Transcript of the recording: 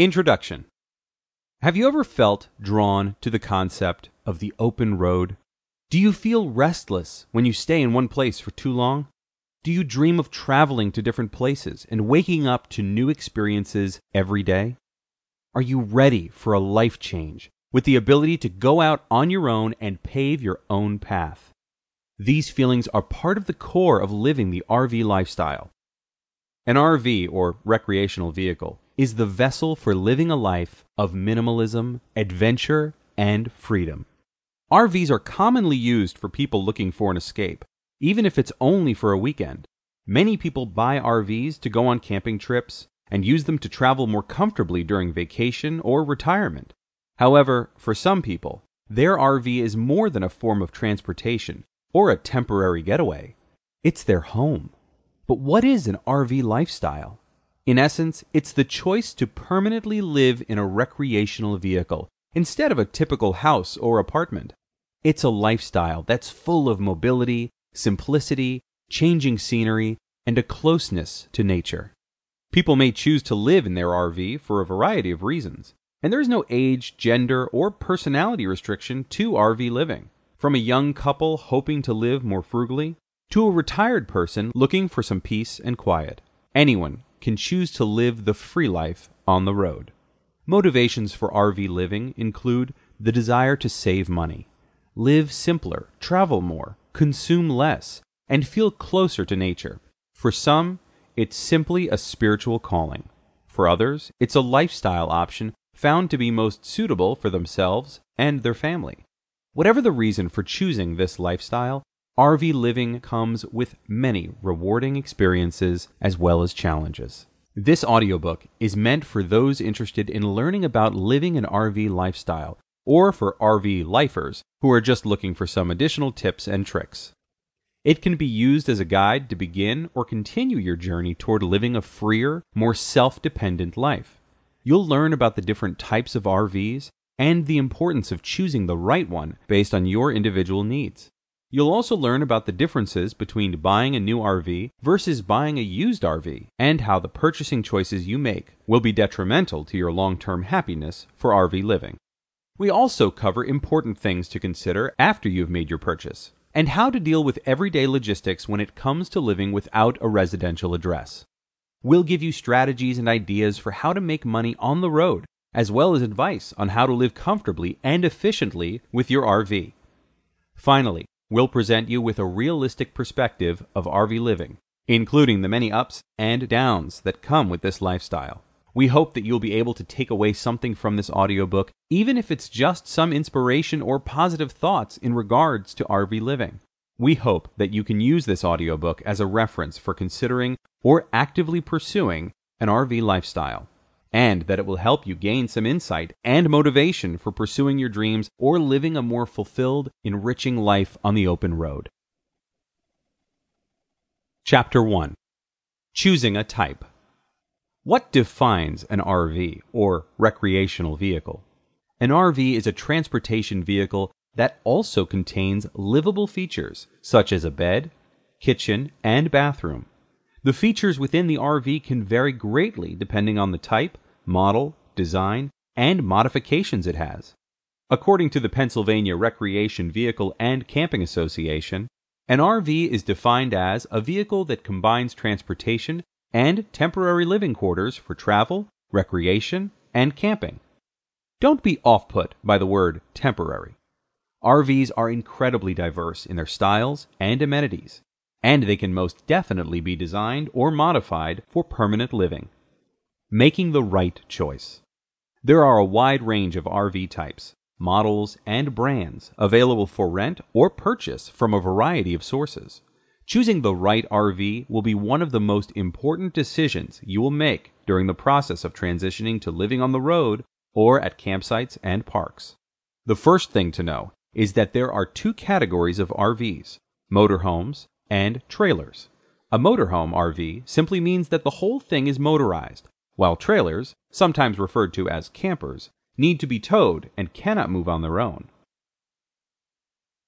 Introduction Have you ever felt drawn to the concept of the open road? Do you feel restless when you stay in one place for too long? Do you dream of traveling to different places and waking up to new experiences every day? Are you ready for a life change with the ability to go out on your own and pave your own path? These feelings are part of the core of living the RV lifestyle. An RV, or recreational vehicle, is the vessel for living a life of minimalism, adventure, and freedom. RVs are commonly used for people looking for an escape, even if it's only for a weekend. Many people buy RVs to go on camping trips and use them to travel more comfortably during vacation or retirement. However, for some people, their RV is more than a form of transportation or a temporary getaway. It's their home. But what is an RV lifestyle? In essence, it's the choice to permanently live in a recreational vehicle instead of a typical house or apartment. It's a lifestyle that's full of mobility, simplicity, changing scenery, and a closeness to nature. People may choose to live in their RV for a variety of reasons, and there is no age, gender, or personality restriction to RV living. From a young couple hoping to live more frugally to a retired person looking for some peace and quiet. Anyone can choose to live the free life on the road. Motivations for RV living include the desire to save money, live simpler, travel more, consume less, and feel closer to nature. For some, it's simply a spiritual calling. For others, it's a lifestyle option found to be most suitable for themselves and their family. Whatever the reason for choosing this lifestyle, RV living comes with many rewarding experiences as well as challenges. This audiobook is meant for those interested in learning about living an RV lifestyle or for RV lifers who are just looking for some additional tips and tricks. It can be used as a guide to begin or continue your journey toward living a freer, more self dependent life. You'll learn about the different types of RVs and the importance of choosing the right one based on your individual needs. You'll also learn about the differences between buying a new RV versus buying a used RV, and how the purchasing choices you make will be detrimental to your long term happiness for RV living. We also cover important things to consider after you've made your purchase, and how to deal with everyday logistics when it comes to living without a residential address. We'll give you strategies and ideas for how to make money on the road, as well as advice on how to live comfortably and efficiently with your RV. Finally, we'll present you with a realistic perspective of RV living, including the many ups and downs that come with this lifestyle. We hope that you'll be able to take away something from this audiobook, even if it's just some inspiration or positive thoughts in regards to RV living. We hope that you can use this audiobook as a reference for considering or actively pursuing an RV lifestyle and that it will help you gain some insight and motivation for pursuing your dreams or living a more fulfilled, enriching life on the open road. Chapter 1 Choosing a Type What defines an RV, or recreational vehicle? An RV is a transportation vehicle that also contains livable features such as a bed, kitchen, and bathroom. The features within the RV can vary greatly depending on the type, model, design, and modifications it has. According to the Pennsylvania Recreation Vehicle and Camping Association, an RV is defined as a vehicle that combines transportation and temporary living quarters for travel, recreation, and camping. Don't be off put by the word temporary. RVs are incredibly diverse in their styles and amenities, and they can most definitely be designed or modified for permanent living. Making the right choice. There are a wide range of RV types, models, and brands available for rent or purchase from a variety of sources. Choosing the right RV will be one of the most important decisions you will make during the process of transitioning to living on the road or at campsites and parks. The first thing to know is that there are two categories of RVs motorhomes and trailers. A motorhome RV simply means that the whole thing is motorized, while trailers, sometimes referred to as campers, need to be towed and cannot move on their own.